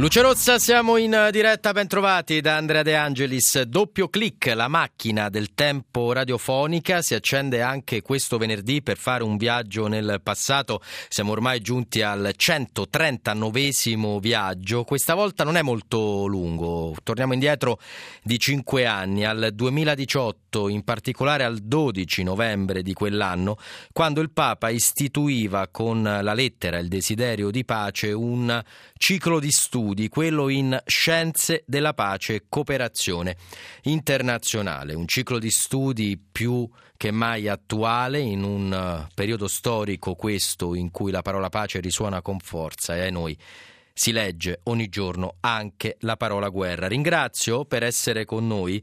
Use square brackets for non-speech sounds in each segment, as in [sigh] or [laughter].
Luce Rossa, siamo in diretta, ben trovati da Andrea De Angelis. Doppio clic, la macchina del tempo radiofonica si accende anche questo venerdì per fare un viaggio nel passato. Siamo ormai giunti al 139 viaggio. Questa volta non è molto lungo, torniamo indietro di 5 anni, al 2018, in particolare al 12 novembre di quell'anno, quando il Papa istituiva con la lettera il desiderio di pace un ciclo di studi studi, quello in Scienze della Pace e Cooperazione Internazionale, un ciclo di studi più che mai attuale. In un eh, periodo storico questo in cui la parola pace risuona con forza e a noi si legge ogni giorno anche la parola guerra. Ringrazio per essere con noi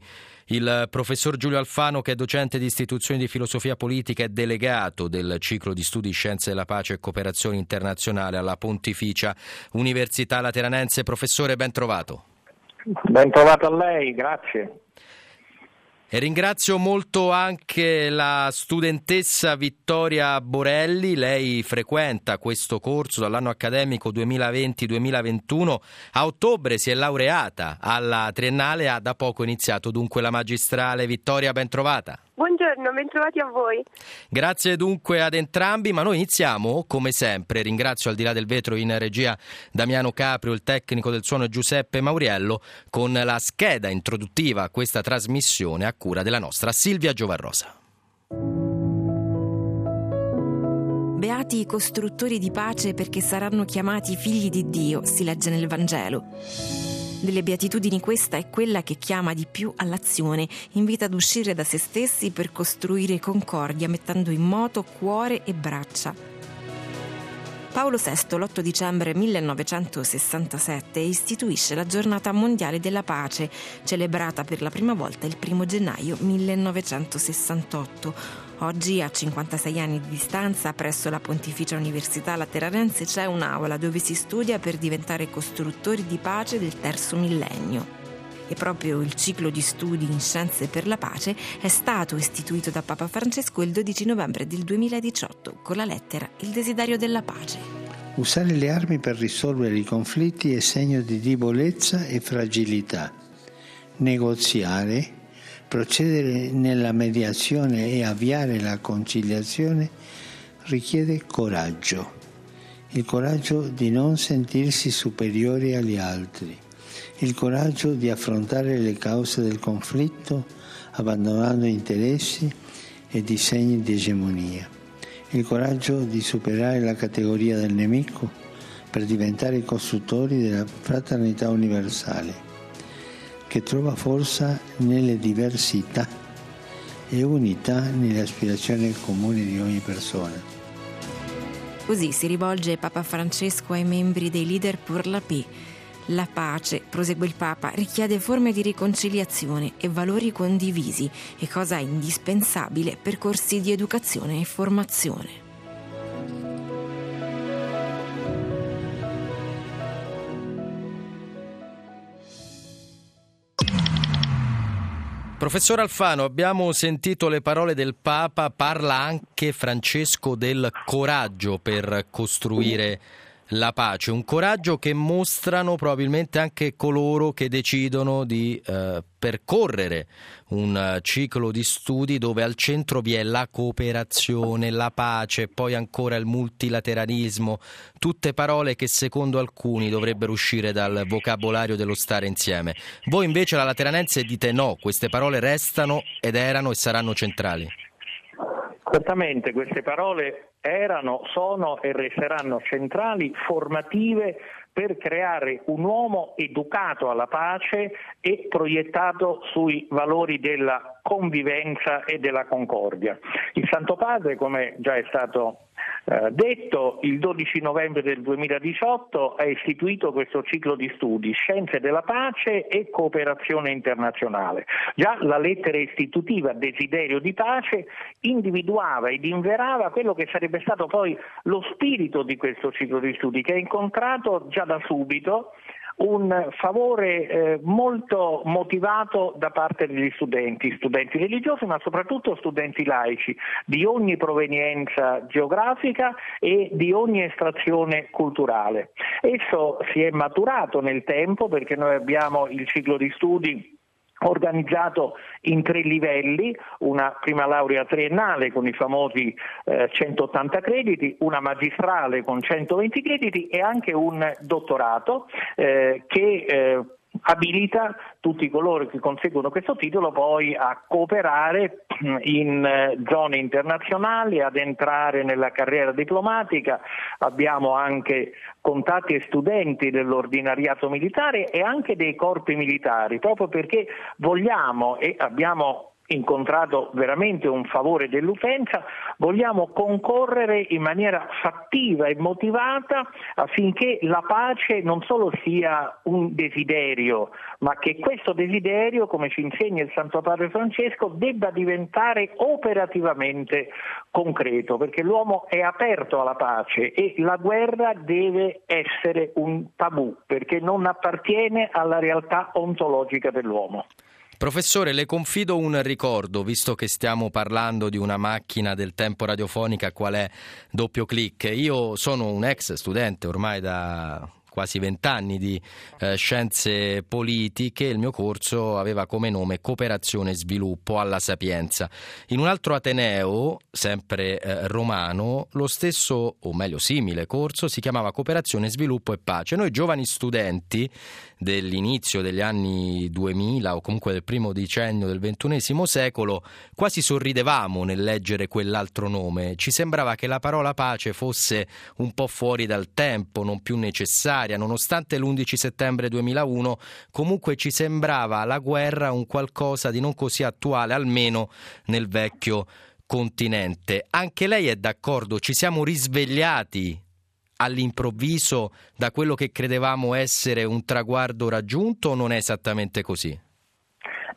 il professor Giulio Alfano, che è docente di istituzioni di filosofia politica e delegato del ciclo di studi Scienze della Pace e Cooperazione Internazionale alla Pontificia Università Lateranense. Professore, ben trovato. Ben trovato a lei, grazie. E ringrazio molto anche la studentessa Vittoria Borelli, lei frequenta questo corso dall'anno accademico 2020-2021, a ottobre si è laureata alla triennale, ha da poco iniziato dunque la magistrale. Vittoria, ben trovata. Buongiorno, bentrovati a voi. Grazie dunque ad entrambi, ma noi iniziamo come sempre. Ringrazio al di là del vetro in regia Damiano Caprio, il tecnico del suono Giuseppe Mauriello, con la scheda introduttiva a questa trasmissione a cura della nostra Silvia Giovarrosa. Beati i costruttori di pace perché saranno chiamati figli di Dio, si legge nel Vangelo. Delle beatitudini questa è quella che chiama di più all'azione, invita ad uscire da se stessi per costruire concordia, mettendo in moto cuore e braccia. Paolo VI, l'8 dicembre 1967, istituisce la giornata mondiale della pace, celebrata per la prima volta il 1 gennaio 1968 Oggi, a 56 anni di distanza, presso la Pontificia Università Lateranense c'è un'aula dove si studia per diventare costruttori di pace del terzo millennio. E proprio il ciclo di studi in scienze per la pace è stato istituito da Papa Francesco il 12 novembre del 2018 con la lettera Il desiderio della pace. Usare le armi per risolvere i conflitti è segno di debolezza e fragilità. Negoziare Procedere nella mediazione e avviare la conciliazione richiede coraggio, il coraggio di non sentirsi superiori agli altri, il coraggio di affrontare le cause del conflitto abbandonando interessi e disegni di egemonia, il coraggio di superare la categoria del nemico per diventare costruttori della fraternità universale che trova forza nelle diversità e unità nelle aspirazioni comuni di ogni persona. Così si rivolge Papa Francesco ai membri dei leader pour la paix. La pace, prosegue il Papa, richiede forme di riconciliazione e valori condivisi e cosa indispensabile, percorsi di educazione e formazione. Professor Alfano, abbiamo sentito le parole del Papa, parla anche Francesco del coraggio per costruire la pace, un coraggio che mostrano probabilmente anche coloro che decidono di eh, percorrere un eh, ciclo di studi dove al centro vi è la cooperazione, la pace, poi ancora il multilateralismo, tutte parole che secondo alcuni dovrebbero uscire dal vocabolario dello stare insieme. Voi invece la Lateranense dite no, queste parole restano ed erano e saranno centrali. Certamente queste parole erano, sono e resteranno centrali, formative per creare un uomo educato alla pace e proiettato sui valori della convivenza e della concordia. Il Santo Padre, come già è stato eh, detto, il 12 novembre del 2018 ha istituito questo ciclo di studi Scienze della pace e cooperazione internazionale. Già la lettera istitutiva Desiderio di pace individuava ed inverava quello che sarebbe stato poi lo spirito di questo ciclo di studi che ha incontrato già da subito un favore eh, molto motivato da parte degli studenti, studenti religiosi ma soprattutto studenti laici di ogni provenienza geografica e di ogni estrazione culturale. Esso si è maturato nel tempo perché noi abbiamo il ciclo di studi organizzato in tre livelli, una prima laurea triennale con i famosi eh, 180 crediti, una magistrale con 120 crediti e anche un dottorato eh, che eh, abilita tutti coloro che conseguono questo titolo poi a cooperare [clears throat] in eh, zone internazionali, ad entrare nella carriera diplomatica, abbiamo anche contatti e studenti dell'ordinariato militare e anche dei corpi militari, proprio perché vogliamo e abbiamo incontrato veramente un favore dell'utenza, vogliamo concorrere in maniera fattiva e motivata affinché la pace non solo sia un desiderio, ma che questo desiderio, come ci insegna il Santo Padre Francesco, debba diventare operativamente concreto, perché l'uomo è aperto alla pace e la guerra deve essere un tabù, perché non appartiene alla realtà ontologica dell'uomo. Professore, le confido un ricordo, visto che stiamo parlando di una macchina del tempo radiofonica qual è doppio clic. Io sono un ex studente ormai da quasi vent'anni di eh, scienze politiche, il mio corso aveva come nome Cooperazione e Sviluppo alla Sapienza. In un altro Ateneo, sempre eh, romano, lo stesso, o meglio simile corso, si chiamava Cooperazione, Sviluppo e Pace. Noi giovani studenti dell'inizio degli anni 2000 o comunque del primo decennio del ventunesimo secolo quasi sorridevamo nel leggere quell'altro nome. Ci sembrava che la parola pace fosse un po' fuori dal tempo, non più necessaria necessaria, nonostante l'11 settembre 2001, comunque ci sembrava la guerra un qualcosa di non così attuale, almeno nel vecchio continente. Anche lei è d'accordo? Ci siamo risvegliati all'improvviso da quello che credevamo essere un traguardo raggiunto o non è esattamente così?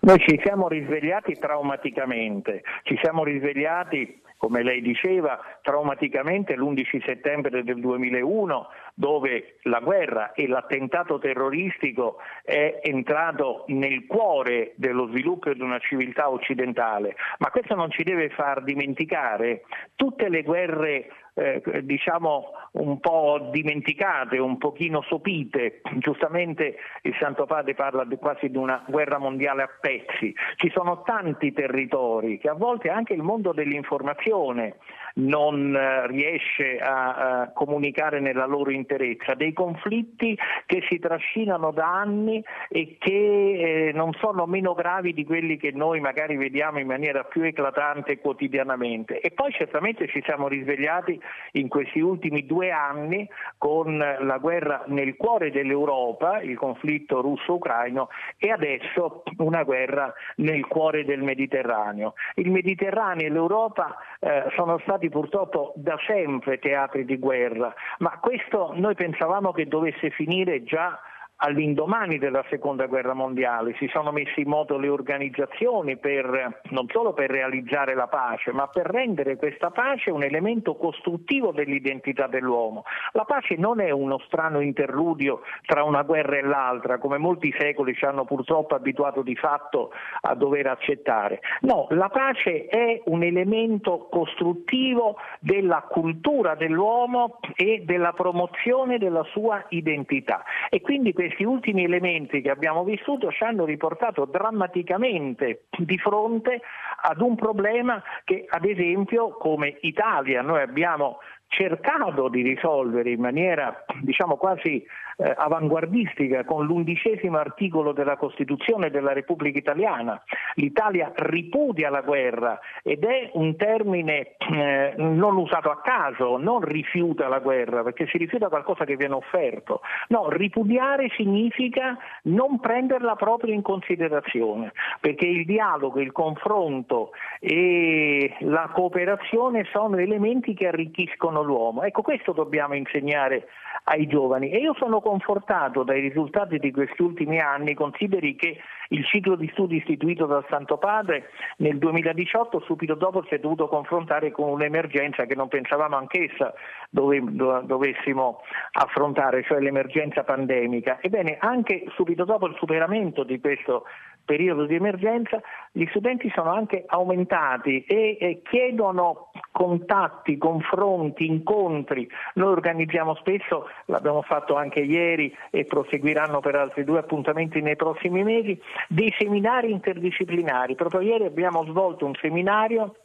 Noi ci siamo risvegliati traumaticamente, ci siamo risvegliati come lei diceva, traumaticamente l'11 settembre del 2001, dove la guerra e l'attentato terroristico è entrato nel cuore dello sviluppo di una civiltà occidentale, ma questo non ci deve far dimenticare tutte le guerre eh, diciamo un po' dimenticate, un pochino sopite. Giustamente il Santo Padre parla di quasi di una guerra mondiale a pezzi. Ci sono tanti territori che a volte anche il mondo dell'informazione non eh, riesce a, a, comunicare nella loro interezza, dei conflitti che si trascinano da anni e che eh, non sono meno gravi di quelli che noi magari vediamo in maniera più eclatante quotidianamente. E poi certamente ci siamo risvegliati in questi ultimi due anni con la guerra nel cuore dell'Europa, il conflitto russo-ucraino e adesso una guerra nel cuore del Mediterraneo. Il Mediterraneo e l'Europa eh, sono stati purtroppo da sempre teatri di guerra, ma questo noi pensavamo che dovesse finire già all'indomani della seconda guerra mondiale si sono messe in moto le organizzazioni per, non solo per realizzare la pace, ma per rendere questa pace un elemento costruttivo dell'identità dell'uomo. La pace non è uno strano interludio tra una guerra e l'altra, come molti secoli ci hanno purtroppo abituato di fatto a dover accettare. No, la pace è un elemento costruttivo della cultura dell'uomo e della promozione della sua identità. E quindi questi ultimi elementi che abbiamo vissuto ci hanno riportato drammaticamente di fronte ad un problema che ad esempio come Italia noi abbiamo cercato di risolvere in maniera diciamo quasi eh, avanguardistica con l'undicesimo articolo della Costituzione della Repubblica Italiana. L'Italia ripudia la guerra ed è un termine eh, non usato a caso, non rifiuta la guerra perché si rifiuta qualcosa che viene offerto. No, ripudiare significa non prenderla proprio in considerazione perché il dialogo, il confronto e la cooperazione sono elementi che arricchiscono l'uomo. Ecco, questo dobbiamo insegnare ai giovani. E io sono confortato dai risultati di questi ultimi anni, consideri che il ciclo di studi istituito dal Santo Padre nel 2018 subito dopo si è dovuto confrontare con un'emergenza che non pensavamo anch'essa dove, dovessimo affrontare, cioè l'emergenza pandemica. Ebbene, anche subito dopo il superamento di questo periodo di emergenza, gli studenti sono anche aumentati e, e chiedono contatti, confronti, incontri. Noi organizziamo spesso, l'abbiamo fatto anche ieri e proseguiranno per altri due appuntamenti nei prossimi mesi, dei seminari interdisciplinari. Proprio ieri abbiamo svolto un seminario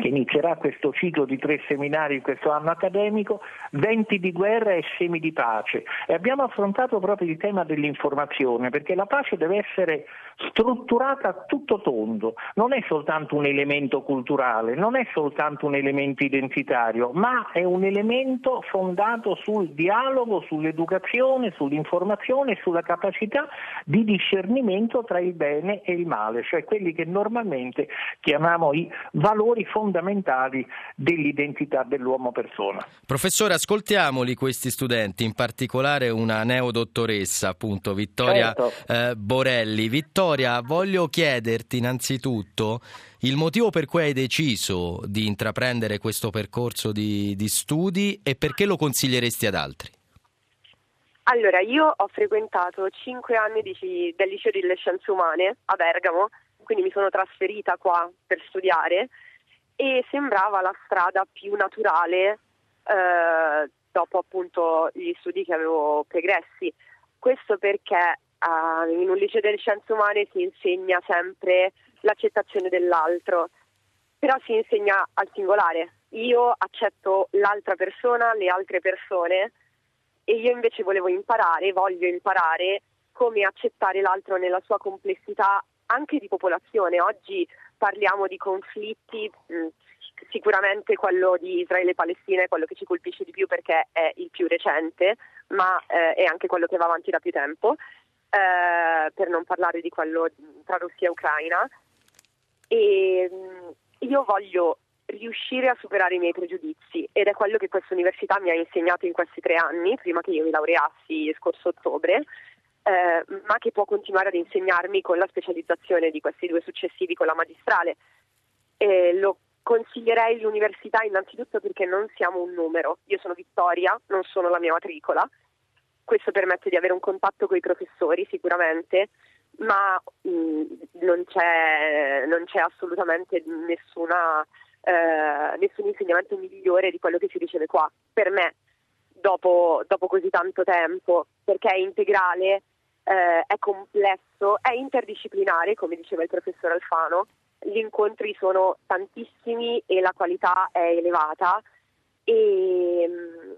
che inizierà questo ciclo di tre seminari in questo anno accademico, venti di guerra e semi di pace. E abbiamo affrontato proprio il tema dell'informazione, perché la pace deve essere strutturata a tutto tondo, non è soltanto un elemento culturale, non è soltanto un elemento identitario, ma è un elemento fondato sul dialogo, sull'educazione, sull'informazione sulla capacità di discernimento tra il bene e il male, cioè quelli che normalmente chiamiamo i valori fondamentali fondamentali dell'identità dell'uomo persona. Professore, ascoltiamoli questi studenti, in particolare una neodottoressa, appunto, Vittoria certo. eh, Borelli. Vittoria, voglio chiederti innanzitutto il motivo per cui hai deciso di intraprendere questo percorso di, di studi e perché lo consiglieresti ad altri. Allora, io ho frequentato cinque anni di, del liceo delle scienze umane a Bergamo, quindi mi sono trasferita qua per studiare e sembrava la strada più naturale eh, dopo appunto gli studi che avevo pregressi. Questo perché eh, in un liceo delle scienze umane si insegna sempre l'accettazione dell'altro, però si insegna al singolare. Io accetto l'altra persona, le altre persone e io invece volevo imparare, voglio imparare come accettare l'altro nella sua complessità anche di popolazione. Oggi parliamo di conflitti, mh, sicuramente quello di Israele e Palestina è quello che ci colpisce di più perché è il più recente, ma eh, è anche quello che va avanti da più tempo, eh, per non parlare di quello tra Russia e Ucraina. E mh, io voglio riuscire a superare i miei pregiudizi ed è quello che questa università mi ha insegnato in questi tre anni, prima che io mi laureassi scorso ottobre eh, ma che può continuare ad insegnarmi con la specializzazione di questi due successivi con la magistrale. Eh, lo consiglierei l'università innanzitutto perché non siamo un numero. Io sono Vittoria, non sono la mia matricola. Questo permette di avere un contatto con i professori sicuramente, ma mh, mm, non, c'è, non, c'è, assolutamente nessuna, eh, nessun insegnamento migliore di quello che si riceve qua. Per me, dopo, dopo così tanto tempo, perché è integrale, eh, è complesso, è interdisciplinare, come diceva il professor Alfano, gli incontri sono tantissimi e la qualità è elevata. E mm,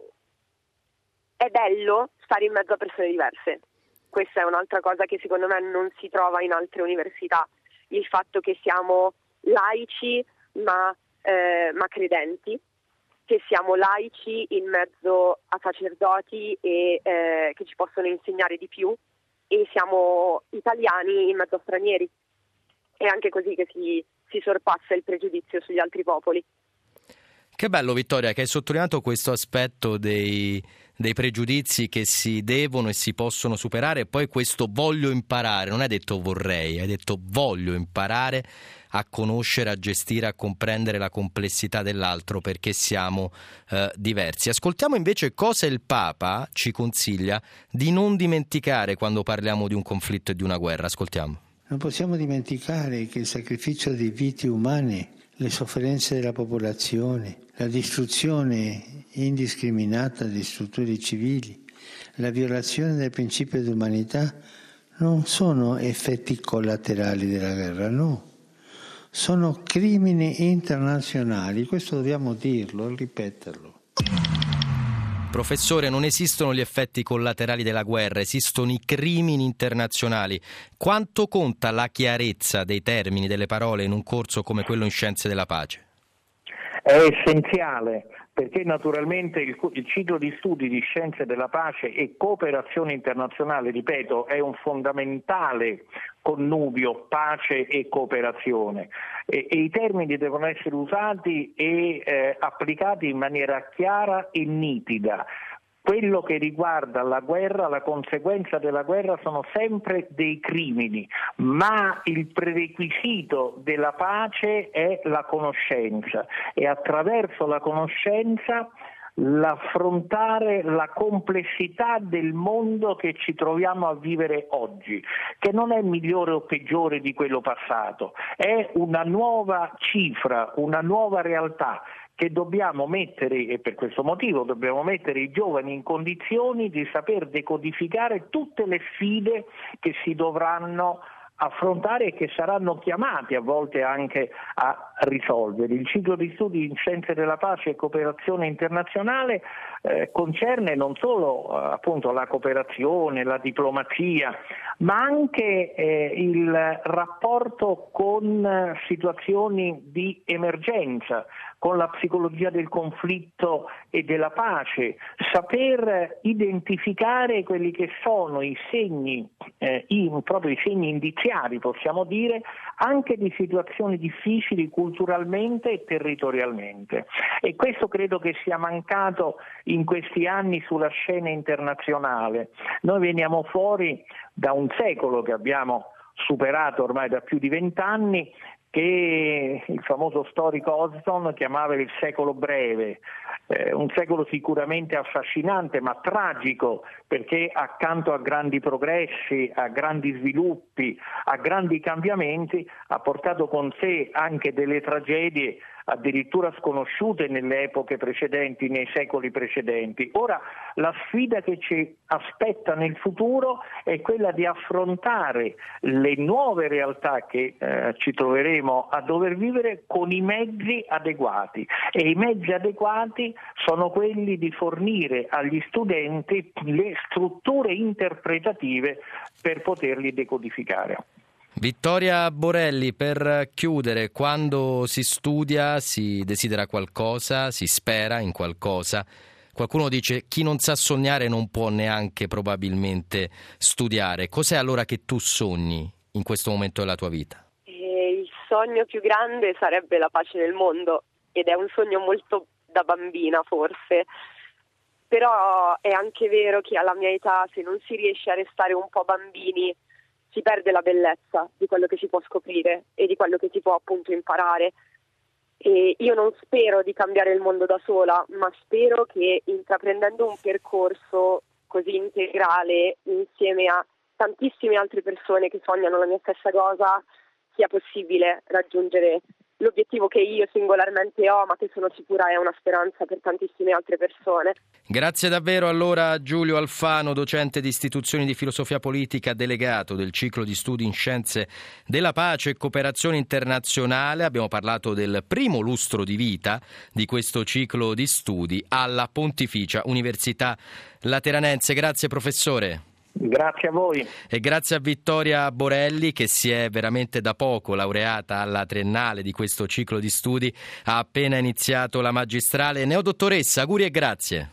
è bello stare in mezzo a persone diverse. Questa è un'altra cosa che secondo me non si trova in altre università, il fatto che siamo laici ma, eh, ma credenti, che siamo laici in mezzo a sacerdoti e eh, che ci possono insegnare di più e siamo italiani in mezzo a stranieri. È anche così che si, si sorpassa il pregiudizio sugli altri popoli. Che bello Vittoria che hai sottolineato questo aspetto dei, dei, pregiudizi che si devono e si possono superare e poi questo voglio imparare, non hai detto vorrei, hai detto voglio imparare a conoscere, a gestire, a comprendere la complessità dell'altro perché siamo eh, diversi. Ascoltiamo invece cosa il Papa ci consiglia di non dimenticare quando parliamo di un conflitto e di una guerra. Ascoltiamo. Non possiamo dimenticare che il sacrificio di vite umane, le sofferenze della popolazione, la distruzione indiscriminata di strutture civili, la violazione del principio di umanità non sono effetti collaterali della guerra, no sono crimini internazionali, questo dobbiamo dirlo, ripeterlo. Professore, non esistono gli effetti collaterali della guerra, esistono i crimini internazionali. Quanto conta la chiarezza dei termini, delle parole in un corso come quello in Scienze della Pace? È essenziale perché naturalmente il, il, ciclo di studi di scienze della pace e cooperazione internazionale, ripeto, è un fondamentale connubio pace e cooperazione. E, e i termini devono essere usati e eh, applicati in maniera chiara e nitida quello che riguarda la guerra, la conseguenza della guerra sono sempre dei crimini, ma il prerequisito della pace è la conoscenza e attraverso la conoscenza l'affrontare la complessità del mondo che ci troviamo a vivere oggi, che non è migliore o peggiore di quello passato, è una nuova cifra, una nuova realtà che dobbiamo mettere, e per questo motivo dobbiamo mettere i giovani in condizioni di saper decodificare tutte le sfide che si dovranno affrontare e che saranno chiamati a volte anche a risolvere. Il ciclo di studi in scienze della pace e cooperazione internazionale eh, concerne non solo eh, appunto, la cooperazione, la diplomazia, ma anche eh, il rapporto con situazioni di emergenza, con la psicologia del conflitto e della pace, saper identificare quelli che sono i segni, eh, i, proprio i segni indiziari, possiamo dire, anche di situazioni difficili culturalmente e territorialmente. E questo credo che sia mancato in questi anni sulla scena internazionale. Noi veniamo fuori da un secolo che abbiamo superato ormai da più di vent'anni che il famoso storico Osborne chiamava il secolo breve, eh, un secolo sicuramente affascinante ma tragico perché accanto a grandi progressi, a grandi sviluppi, a grandi cambiamenti ha portato con sé anche delle tragedie addirittura sconosciute nelle epoche precedenti, nei secoli precedenti. Ora la sfida che ci aspetta nel futuro è quella di affrontare le nuove realtà che eh, ci troveremo a dover vivere con i mezzi adeguati e i mezzi adeguati sono quelli di fornire agli studenti le strutture interpretative per poterli decodificare. Vittoria Borelli, per chiudere, quando si studia si desidera qualcosa, si spera in qualcosa. Qualcuno dice chi non sa sognare non può neanche probabilmente studiare. Cos'è allora che tu sogni in questo momento della tua vita? Eh, il sogno più grande sarebbe la pace nel mondo ed è un sogno molto da bambina forse. Però è anche vero che alla mia età se non si riesce a restare un po' bambini si perde la bellezza di quello che si può scoprire e di quello che si può appunto imparare. E io non spero di cambiare il mondo da sola, ma spero che intraprendendo un percorso così integrale insieme a tantissime altre persone che sognano la mia stessa cosa sia possibile raggiungere l'obiettivo che io singolarmente ho, ma che sono sicura è una speranza per tantissime altre persone. Grazie davvero allora a Giulio Alfano, docente di istituzioni di filosofia politica, delegato del ciclo di studi in scienze della pace e cooperazione internazionale. Abbiamo parlato del primo lustro di vita di questo ciclo di studi alla Pontificia Università Lateranense. Grazie professore. Grazie a voi. E grazie a Vittoria Borelli che si è veramente da poco laureata alla triennale di questo ciclo di studi, ha appena iniziato la magistrale. Neodottoressa, auguri e grazie.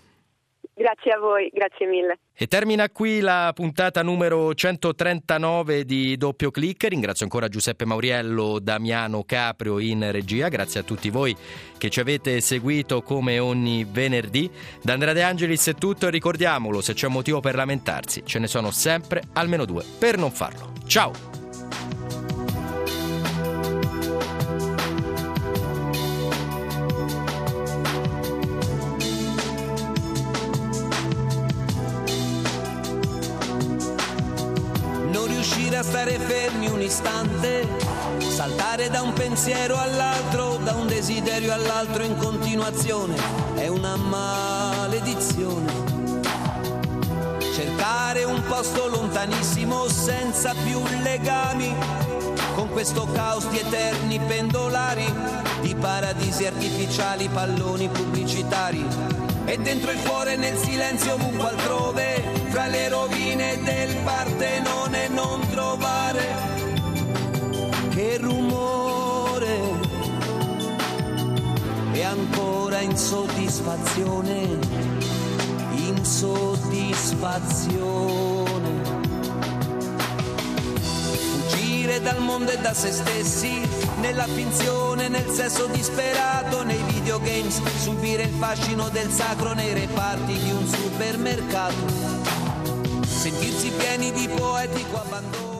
Grazie a voi, grazie mille. E termina qui la puntata numero 139 di Doppio Click. Ringrazio ancora Giuseppe Mauriello, Damiano Caprio in regia. Grazie a tutti voi che ci avete seguito come ogni venerdì. Da Andrea De Angelis è tutto e ricordiamolo, se c'è un motivo per lamentarsi, ce ne sono sempre almeno due per non farlo. Ciao! Stare fermi un istante, saltare da un pensiero all'altro, da un desiderio all'altro in continuazione, è una maledizione. Cercare un posto lontanissimo senza più legami, con questo caos di eterni pendolari, di paradisi artificiali, palloni pubblicitari, e dentro il cuore nel silenzio ovunque altrove, fra le rovine del Partenone non trovare che rumore. E ancora insoddisfazione, insoddisfazione uscire dal mondo e da se stessi, nella finzione, nel sesso disperato, nei videogames, subire il fascino del sacro nei reparti di un supermercato, sentirsi pieni di poetico abbandono